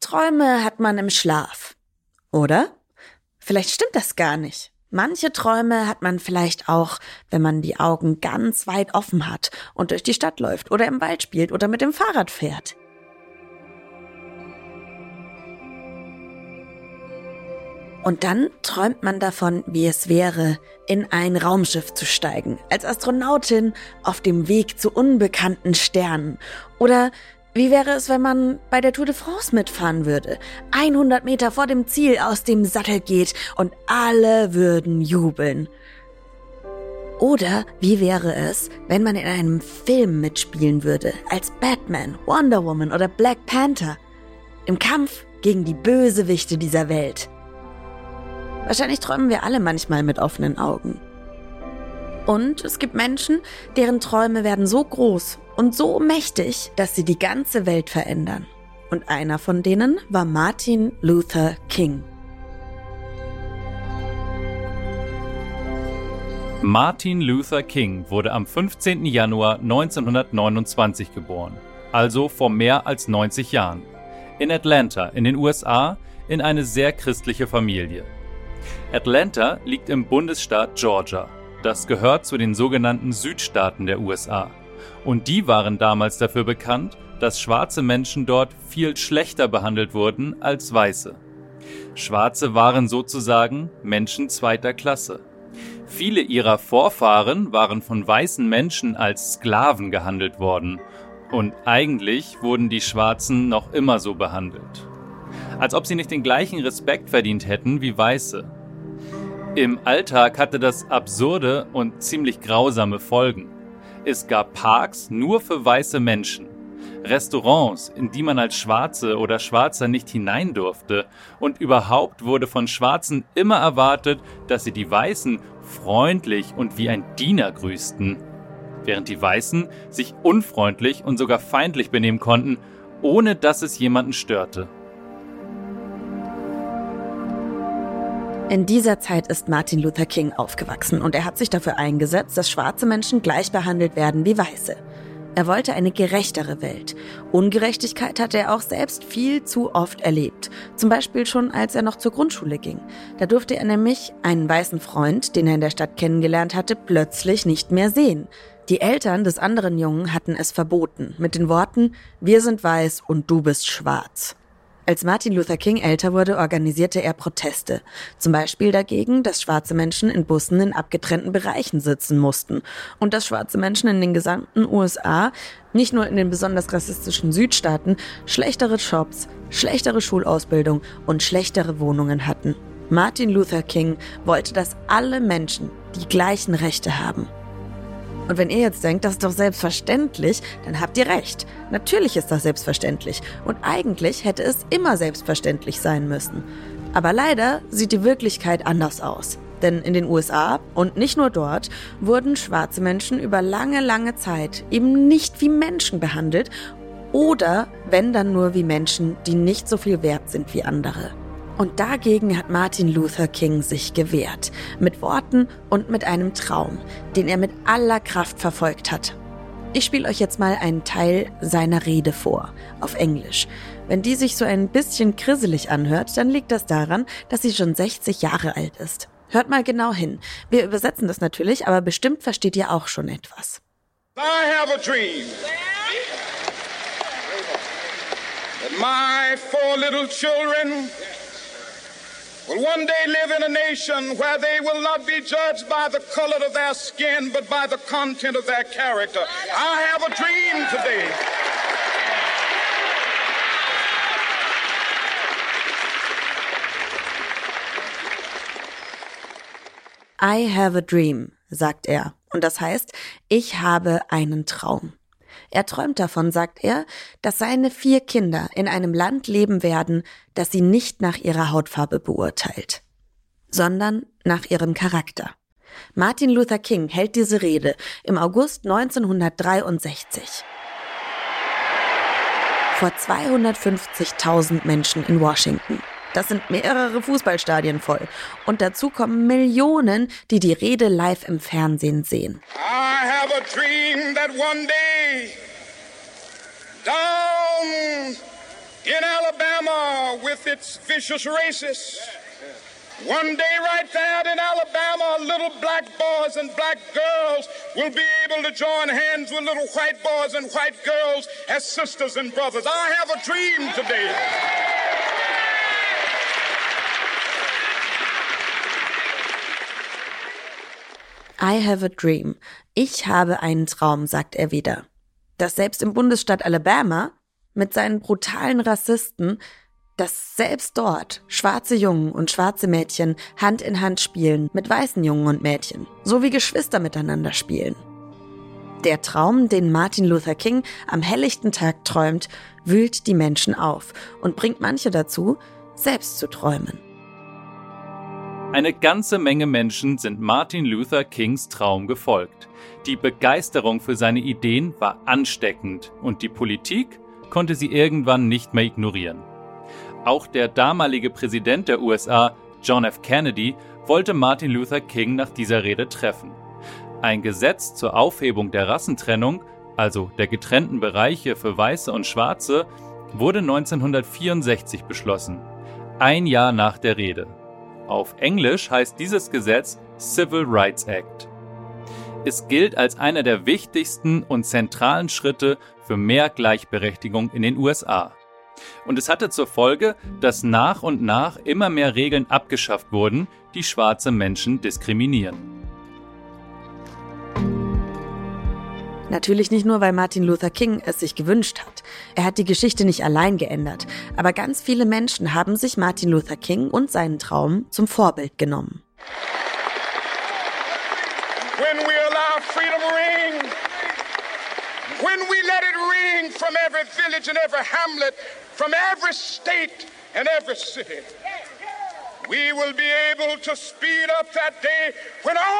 Träume hat man im Schlaf. Oder? Vielleicht stimmt das gar nicht. Manche Träume hat man vielleicht auch, wenn man die Augen ganz weit offen hat und durch die Stadt läuft oder im Wald spielt oder mit dem Fahrrad fährt. Und dann träumt man davon, wie es wäre, in ein Raumschiff zu steigen, als Astronautin auf dem Weg zu unbekannten Sternen. Oder wie wäre es, wenn man bei der Tour de France mitfahren würde? 100 Meter vor dem Ziel aus dem Sattel geht und alle würden jubeln. Oder wie wäre es, wenn man in einem Film mitspielen würde, als Batman, Wonder Woman oder Black Panther? Im Kampf gegen die Bösewichte dieser Welt. Wahrscheinlich träumen wir alle manchmal mit offenen Augen. Und es gibt Menschen, deren Träume werden so groß und so mächtig, dass sie die ganze Welt verändern. Und einer von denen war Martin Luther King. Martin Luther King wurde am 15. Januar 1929 geboren, also vor mehr als 90 Jahren, in Atlanta in den USA in eine sehr christliche Familie. Atlanta liegt im Bundesstaat Georgia. Das gehört zu den sogenannten Südstaaten der USA. Und die waren damals dafür bekannt, dass schwarze Menschen dort viel schlechter behandelt wurden als weiße. Schwarze waren sozusagen Menschen zweiter Klasse. Viele ihrer Vorfahren waren von weißen Menschen als Sklaven gehandelt worden. Und eigentlich wurden die Schwarzen noch immer so behandelt. Als ob sie nicht den gleichen Respekt verdient hätten wie Weiße. Im Alltag hatte das absurde und ziemlich grausame Folgen. Es gab Parks nur für weiße Menschen, Restaurants, in die man als Schwarze oder Schwarzer nicht hinein durfte, und überhaupt wurde von Schwarzen immer erwartet, dass sie die Weißen freundlich und wie ein Diener grüßten, während die Weißen sich unfreundlich und sogar feindlich benehmen konnten, ohne dass es jemanden störte. In dieser Zeit ist Martin Luther King aufgewachsen und er hat sich dafür eingesetzt, dass schwarze Menschen gleich behandelt werden wie weiße. Er wollte eine gerechtere Welt. Ungerechtigkeit hat er auch selbst viel zu oft erlebt. Zum Beispiel schon, als er noch zur Grundschule ging. Da durfte er nämlich einen weißen Freund, den er in der Stadt kennengelernt hatte, plötzlich nicht mehr sehen. Die Eltern des anderen Jungen hatten es verboten, mit den Worten, wir sind weiß und du bist schwarz. Als Martin Luther King älter wurde, organisierte er Proteste. Zum Beispiel dagegen, dass schwarze Menschen in Bussen in abgetrennten Bereichen sitzen mussten und dass schwarze Menschen in den gesamten USA, nicht nur in den besonders rassistischen Südstaaten, schlechtere Jobs, schlechtere Schulausbildung und schlechtere Wohnungen hatten. Martin Luther King wollte, dass alle Menschen die gleichen Rechte haben. Und wenn ihr jetzt denkt, das ist doch selbstverständlich, dann habt ihr recht. Natürlich ist das selbstverständlich. Und eigentlich hätte es immer selbstverständlich sein müssen. Aber leider sieht die Wirklichkeit anders aus. Denn in den USA und nicht nur dort wurden schwarze Menschen über lange, lange Zeit eben nicht wie Menschen behandelt oder wenn dann nur wie Menschen, die nicht so viel wert sind wie andere. Und dagegen hat Martin Luther King sich gewehrt. Mit Worten und mit einem Traum, den er mit aller Kraft verfolgt hat. Ich spiele euch jetzt mal einen Teil seiner Rede vor, auf Englisch. Wenn die sich so ein bisschen krisselig anhört, dann liegt das daran, dass sie schon 60 Jahre alt ist. Hört mal genau hin. Wir übersetzen das natürlich, aber bestimmt versteht ihr auch schon etwas. I have a dream that my four little children will one day live in a nation where they will not be judged by the color of their skin, but by the content of their character. I have a dream today. I have a dream, sagt er. Und das heißt, ich habe einen Traum. Er träumt davon, sagt er, dass seine vier Kinder in einem Land leben werden, das sie nicht nach ihrer Hautfarbe beurteilt, sondern nach ihrem Charakter. Martin Luther King hält diese Rede im August 1963 vor 250.000 Menschen in Washington. Das sind mehrere Fußballstadien voll. Und dazu kommen Millionen, die die Rede live im Fernsehen sehen. I have a dream that one day down in Alabama with its vicious races One day, right there in Alabama, little black boys and black girls will be able to join hands with little white boys and white girls as sisters and brothers. I have a dream today. I have a dream. Ich habe einen Traum, sagt er wieder. Dass selbst im Bundesstaat Alabama mit seinen brutalen Rassisten dass selbst dort schwarze Jungen und schwarze Mädchen Hand in Hand spielen mit weißen Jungen und Mädchen, so wie Geschwister miteinander spielen. Der Traum, den Martin Luther King am helllichten Tag träumt, wühlt die Menschen auf und bringt manche dazu, selbst zu träumen. Eine ganze Menge Menschen sind Martin Luther Kings Traum gefolgt. Die Begeisterung für seine Ideen war ansteckend und die Politik konnte sie irgendwann nicht mehr ignorieren. Auch der damalige Präsident der USA, John F. Kennedy, wollte Martin Luther King nach dieser Rede treffen. Ein Gesetz zur Aufhebung der Rassentrennung, also der getrennten Bereiche für Weiße und Schwarze, wurde 1964 beschlossen, ein Jahr nach der Rede. Auf Englisch heißt dieses Gesetz Civil Rights Act. Es gilt als einer der wichtigsten und zentralen Schritte für mehr Gleichberechtigung in den USA. Und es hatte zur Folge, dass nach und nach immer mehr Regeln abgeschafft wurden, die schwarze Menschen diskriminieren. Natürlich nicht nur, weil Martin Luther King es sich gewünscht hat. Er hat die Geschichte nicht allein geändert, aber ganz viele Menschen haben sich Martin Luther King und seinen Traum zum Vorbild genommen. When we allow freedom ring, when we let it ring from every village and every hamlet, from every state and every city. We will be able to speed up that day when all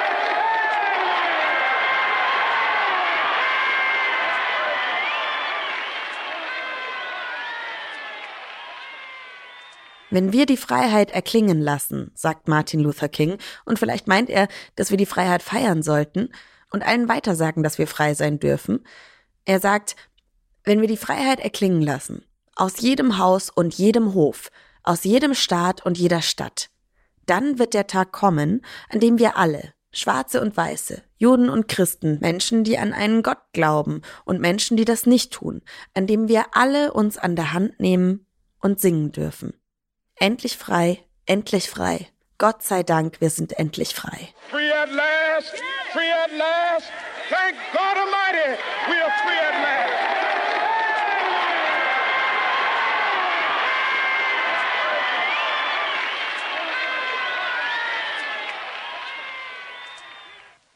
Wenn wir die Freiheit erklingen lassen, sagt Martin Luther King, und vielleicht meint er, dass wir die Freiheit feiern sollten und allen weitersagen, dass wir frei sein dürfen. Er sagt, wenn wir die Freiheit erklingen lassen, aus jedem Haus und jedem Hof, aus jedem Staat und jeder Stadt, dann wird der Tag kommen, an dem wir alle, Schwarze und Weiße, Juden und Christen, Menschen, die an einen Gott glauben und Menschen, die das nicht tun, an dem wir alle uns an der Hand nehmen und singen dürfen. Endlich frei, endlich frei. Gott sei Dank, wir sind endlich frei. Free at last, free at last. Thank God Almighty, we are free at last.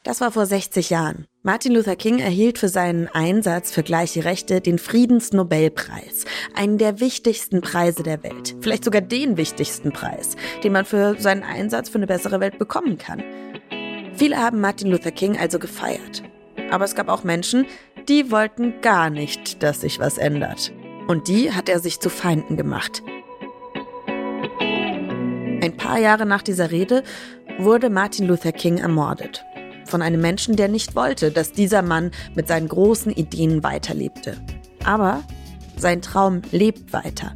Das war vor 60 Jahren. Martin Luther King erhielt für seinen Einsatz für gleiche Rechte den Friedensnobelpreis, einen der wichtigsten Preise der Welt, vielleicht sogar den wichtigsten Preis, den man für seinen Einsatz für eine bessere Welt bekommen kann. Viele haben Martin Luther King also gefeiert. Aber es gab auch Menschen, die wollten gar nicht, dass sich was ändert. Und die hat er sich zu Feinden gemacht. Ein paar Jahre nach dieser Rede wurde Martin Luther King ermordet von einem Menschen, der nicht wollte, dass dieser Mann mit seinen großen Ideen weiterlebte. Aber sein Traum lebt weiter.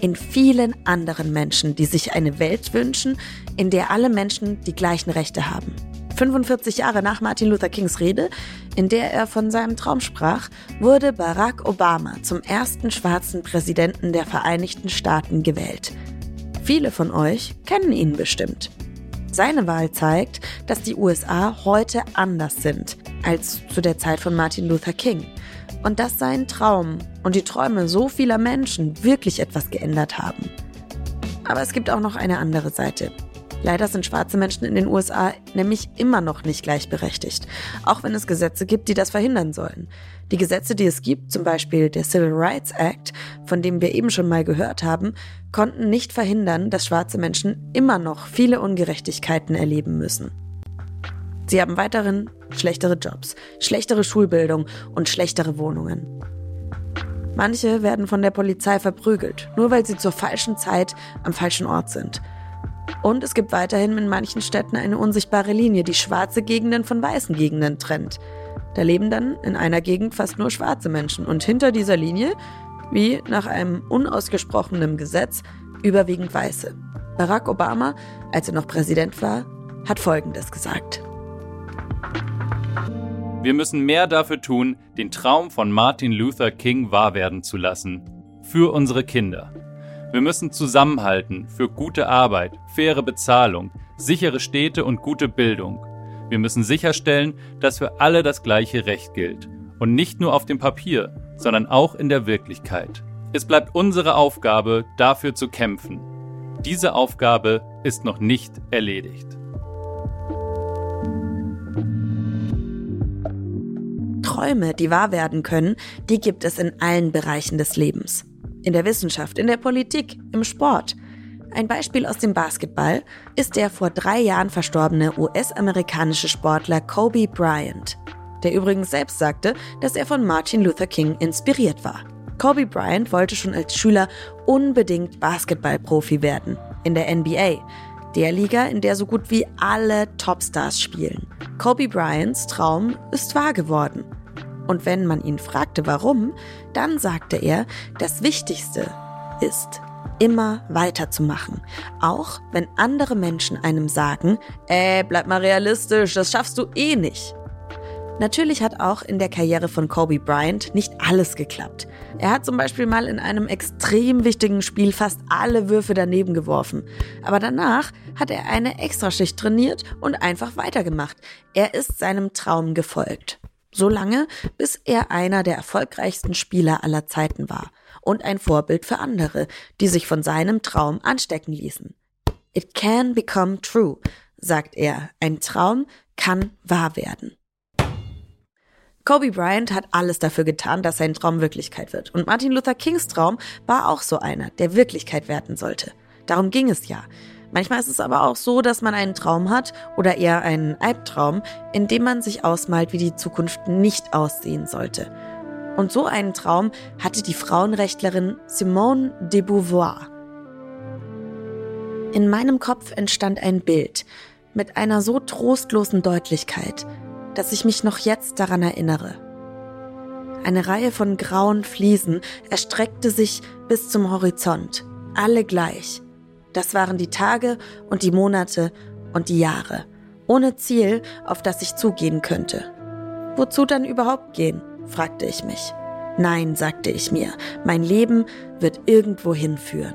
In vielen anderen Menschen, die sich eine Welt wünschen, in der alle Menschen die gleichen Rechte haben. 45 Jahre nach Martin Luther Kings Rede, in der er von seinem Traum sprach, wurde Barack Obama zum ersten schwarzen Präsidenten der Vereinigten Staaten gewählt. Viele von euch kennen ihn bestimmt. Seine Wahl zeigt, dass die USA heute anders sind als zu der Zeit von Martin Luther King. Und dass sein Traum und die Träume so vieler Menschen wirklich etwas geändert haben. Aber es gibt auch noch eine andere Seite. Leider sind schwarze Menschen in den USA nämlich immer noch nicht gleichberechtigt, auch wenn es Gesetze gibt, die das verhindern sollen. Die Gesetze, die es gibt, zum Beispiel der Civil Rights Act, von dem wir eben schon mal gehört haben, konnten nicht verhindern, dass schwarze Menschen immer noch viele Ungerechtigkeiten erleben müssen. Sie haben weiterhin schlechtere Jobs, schlechtere Schulbildung und schlechtere Wohnungen. Manche werden von der Polizei verprügelt, nur weil sie zur falschen Zeit am falschen Ort sind. Und es gibt weiterhin in manchen Städten eine unsichtbare Linie, die schwarze Gegenden von weißen Gegenden trennt. Da leben dann in einer Gegend fast nur schwarze Menschen und hinter dieser Linie, wie nach einem unausgesprochenen Gesetz, überwiegend Weiße. Barack Obama, als er noch Präsident war, hat Folgendes gesagt. Wir müssen mehr dafür tun, den Traum von Martin Luther King wahr werden zu lassen. Für unsere Kinder. Wir müssen zusammenhalten für gute Arbeit, faire Bezahlung, sichere Städte und gute Bildung. Wir müssen sicherstellen, dass für alle das gleiche Recht gilt. Und nicht nur auf dem Papier, sondern auch in der Wirklichkeit. Es bleibt unsere Aufgabe, dafür zu kämpfen. Diese Aufgabe ist noch nicht erledigt. Träume, die wahr werden können, die gibt es in allen Bereichen des Lebens. In der Wissenschaft, in der Politik, im Sport. Ein Beispiel aus dem Basketball ist der vor drei Jahren verstorbene US-amerikanische Sportler Kobe Bryant, der übrigens selbst sagte, dass er von Martin Luther King inspiriert war. Kobe Bryant wollte schon als Schüler unbedingt Basketballprofi werden, in der NBA, der Liga, in der so gut wie alle Topstars spielen. Kobe Bryants Traum ist wahr geworden. Und wenn man ihn fragte, warum, dann sagte er, das Wichtigste ist, immer weiterzumachen. Auch wenn andere Menschen einem sagen, äh, bleib mal realistisch, das schaffst du eh nicht. Natürlich hat auch in der Karriere von Kobe Bryant nicht alles geklappt. Er hat zum Beispiel mal in einem extrem wichtigen Spiel fast alle Würfe daneben geworfen. Aber danach hat er eine Extraschicht trainiert und einfach weitergemacht. Er ist seinem Traum gefolgt. So lange, bis er einer der erfolgreichsten Spieler aller Zeiten war und ein Vorbild für andere, die sich von seinem Traum anstecken ließen. It can become true, sagt er. Ein Traum kann wahr werden. Kobe Bryant hat alles dafür getan, dass sein Traum Wirklichkeit wird. Und Martin Luther Kings Traum war auch so einer, der Wirklichkeit werden sollte. Darum ging es ja. Manchmal ist es aber auch so, dass man einen Traum hat oder eher einen Albtraum, in dem man sich ausmalt, wie die Zukunft nicht aussehen sollte. Und so einen Traum hatte die Frauenrechtlerin Simone de Beauvoir. In meinem Kopf entstand ein Bild mit einer so trostlosen Deutlichkeit, dass ich mich noch jetzt daran erinnere. Eine Reihe von grauen Fliesen erstreckte sich bis zum Horizont, alle gleich. Das waren die Tage und die Monate und die Jahre, ohne Ziel, auf das ich zugehen könnte. Wozu dann überhaupt gehen? fragte ich mich. Nein, sagte ich mir, mein Leben wird irgendwo hinführen.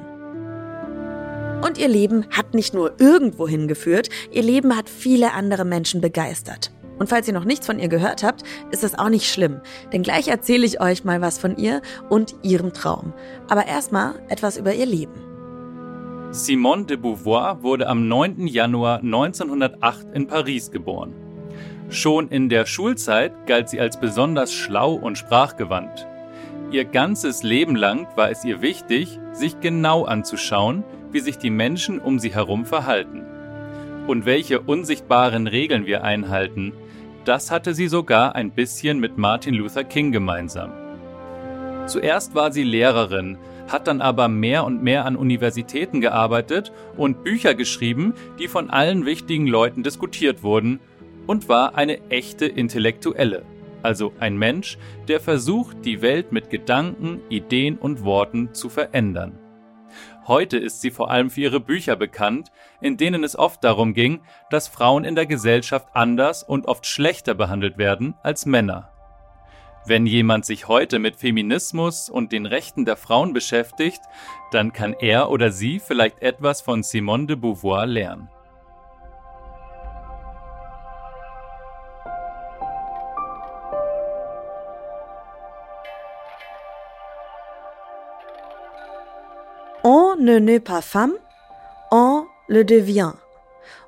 Und ihr Leben hat nicht nur irgendwo hingeführt, ihr Leben hat viele andere Menschen begeistert. Und falls ihr noch nichts von ihr gehört habt, ist das auch nicht schlimm, denn gleich erzähle ich euch mal was von ihr und ihrem Traum. Aber erstmal etwas über ihr Leben. Simone de Beauvoir wurde am 9. Januar 1908 in Paris geboren. Schon in der Schulzeit galt sie als besonders schlau und sprachgewandt. Ihr ganzes Leben lang war es ihr wichtig, sich genau anzuschauen, wie sich die Menschen um sie herum verhalten. Und welche unsichtbaren Regeln wir einhalten, das hatte sie sogar ein bisschen mit Martin Luther King gemeinsam. Zuerst war sie Lehrerin, hat dann aber mehr und mehr an Universitäten gearbeitet und Bücher geschrieben, die von allen wichtigen Leuten diskutiert wurden, und war eine echte Intellektuelle, also ein Mensch, der versucht, die Welt mit Gedanken, Ideen und Worten zu verändern. Heute ist sie vor allem für ihre Bücher bekannt, in denen es oft darum ging, dass Frauen in der Gesellschaft anders und oft schlechter behandelt werden als Männer. Wenn jemand sich heute mit Feminismus und den Rechten der Frauen beschäftigt, dann kann er oder sie vielleicht etwas von Simone de Beauvoir lernen. On ne n'est pas femme, on le devient.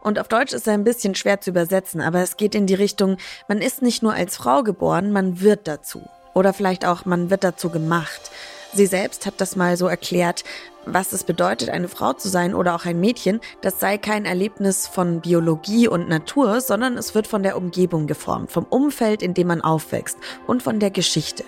Und auf Deutsch ist er ein bisschen schwer zu übersetzen, aber es geht in die Richtung, man ist nicht nur als Frau geboren, man wird dazu. Oder vielleicht auch, man wird dazu gemacht. Sie selbst hat das mal so erklärt, was es bedeutet, eine Frau zu sein oder auch ein Mädchen, das sei kein Erlebnis von Biologie und Natur, sondern es wird von der Umgebung geformt, vom Umfeld, in dem man aufwächst und von der Geschichte.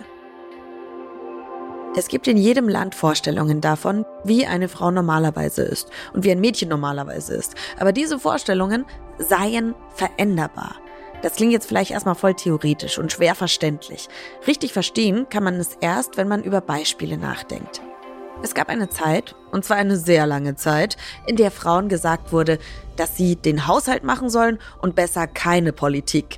Es gibt in jedem Land Vorstellungen davon, wie eine Frau normalerweise ist und wie ein Mädchen normalerweise ist. Aber diese Vorstellungen seien veränderbar. Das klingt jetzt vielleicht erstmal voll theoretisch und schwer verständlich. Richtig verstehen kann man es erst, wenn man über Beispiele nachdenkt. Es gab eine Zeit, und zwar eine sehr lange Zeit, in der Frauen gesagt wurde, dass sie den Haushalt machen sollen und besser keine Politik.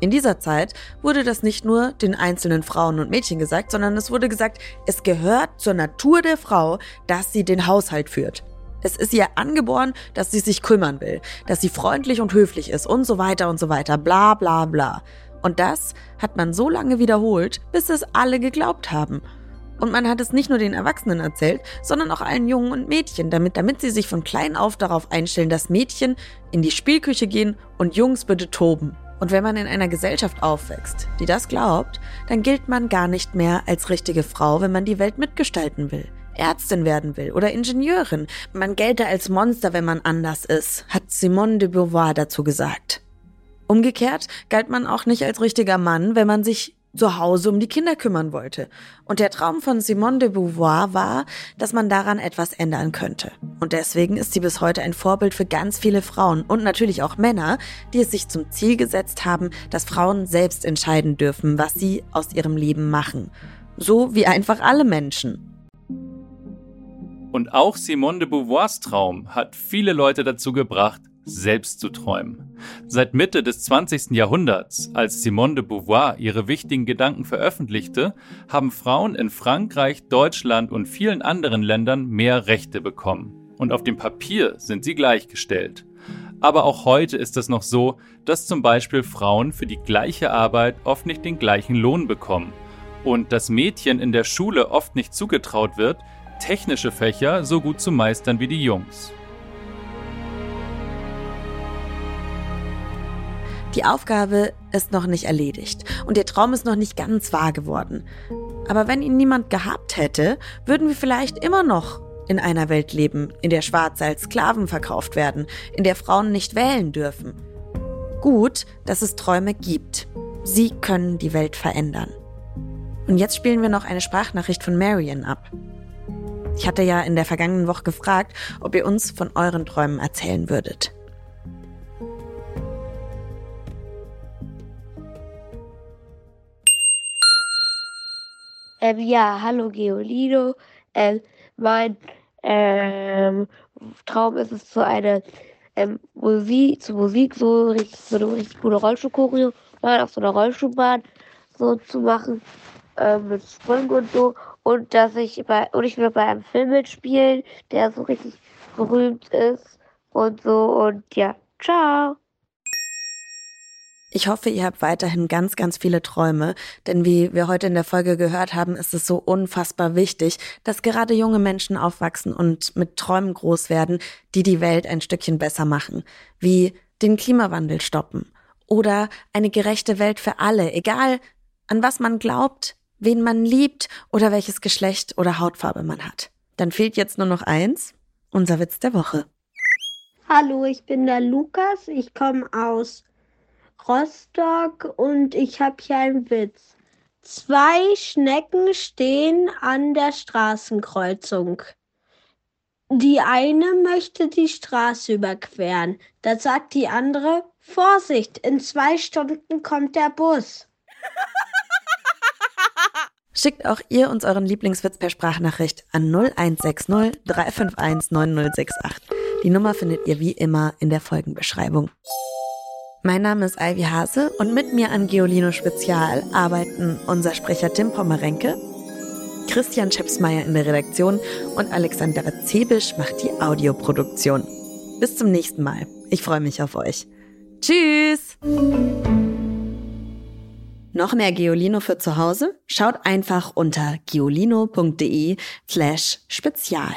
In dieser Zeit wurde das nicht nur den einzelnen Frauen und Mädchen gesagt, sondern es wurde gesagt, es gehört zur Natur der Frau, dass sie den Haushalt führt. Es ist ihr angeboren, dass sie sich kümmern will, dass sie freundlich und höflich ist und so weiter und so weiter, bla bla bla. Und das hat man so lange wiederholt, bis es alle geglaubt haben. Und man hat es nicht nur den Erwachsenen erzählt, sondern auch allen Jungen und Mädchen, damit, damit sie sich von klein auf darauf einstellen, dass Mädchen in die Spielküche gehen und Jungs bitte toben. Und wenn man in einer Gesellschaft aufwächst, die das glaubt, dann gilt man gar nicht mehr als richtige Frau, wenn man die Welt mitgestalten will. Ärztin werden will oder Ingenieurin. Man gelte als Monster, wenn man anders ist, hat Simone de Beauvoir dazu gesagt. Umgekehrt galt man auch nicht als richtiger Mann, wenn man sich zu Hause um die Kinder kümmern wollte. Und der Traum von Simone de Beauvoir war, dass man daran etwas ändern könnte. Und deswegen ist sie bis heute ein Vorbild für ganz viele Frauen und natürlich auch Männer, die es sich zum Ziel gesetzt haben, dass Frauen selbst entscheiden dürfen, was sie aus ihrem Leben machen. So wie einfach alle Menschen. Und auch Simone de Beauvoirs Traum hat viele Leute dazu gebracht, selbst zu träumen. Seit Mitte des 20. Jahrhunderts, als Simone de Beauvoir ihre wichtigen Gedanken veröffentlichte, haben Frauen in Frankreich, Deutschland und vielen anderen Ländern mehr Rechte bekommen. Und auf dem Papier sind sie gleichgestellt. Aber auch heute ist es noch so, dass zum Beispiel Frauen für die gleiche Arbeit oft nicht den gleichen Lohn bekommen. Und dass Mädchen in der Schule oft nicht zugetraut wird, technische Fächer so gut zu meistern wie die Jungs. Die Aufgabe ist noch nicht erledigt und der Traum ist noch nicht ganz wahr geworden. Aber wenn ihn niemand gehabt hätte, würden wir vielleicht immer noch in einer Welt leben, in der Schwarze als Sklaven verkauft werden, in der Frauen nicht wählen dürfen. Gut, dass es Träume gibt. Sie können die Welt verändern. Und jetzt spielen wir noch eine Sprachnachricht von Marion ab. Ich hatte ja in der vergangenen Woche gefragt, ob ihr uns von euren Träumen erzählen würdet. Ähm, ja, hallo Geolino. Ähm, mein ähm, Traum ist es, zu einer ähm, Musik, zu Musik so, richtig, so eine richtig coole Rollstuhlchoreo mal auf so einer Rollstuhlbahn so zu machen ähm, mit Sprüngen und so und dass ich bei und ich will bei einem Film mitspielen, der so richtig berühmt ist und so und ja, ciao. Ich hoffe, ihr habt weiterhin ganz, ganz viele Träume, denn wie wir heute in der Folge gehört haben, ist es so unfassbar wichtig, dass gerade junge Menschen aufwachsen und mit Träumen groß werden, die die Welt ein Stückchen besser machen, wie den Klimawandel stoppen oder eine gerechte Welt für alle, egal an was man glaubt, wen man liebt oder welches Geschlecht oder Hautfarbe man hat. Dann fehlt jetzt nur noch eins, unser Witz der Woche. Hallo, ich bin der Lukas, ich komme aus Rostock und ich habe hier einen Witz. Zwei Schnecken stehen an der Straßenkreuzung. Die eine möchte die Straße überqueren. Da sagt die andere, Vorsicht, in zwei Stunden kommt der Bus. Schickt auch ihr uns euren Lieblingswitz per Sprachnachricht an 0160 351 9068. Die Nummer findet ihr wie immer in der Folgenbeschreibung. Mein Name ist Ivy Hase und mit mir an Geolino Spezial arbeiten unser Sprecher Tim Pommerenke, Christian Schepsmeier in der Redaktion und Alexandra Zebisch macht die Audioproduktion. Bis zum nächsten Mal. Ich freue mich auf euch. Tschüss! Noch mehr Geolino für zu Hause? Schaut einfach unter geolino.de slash spezial.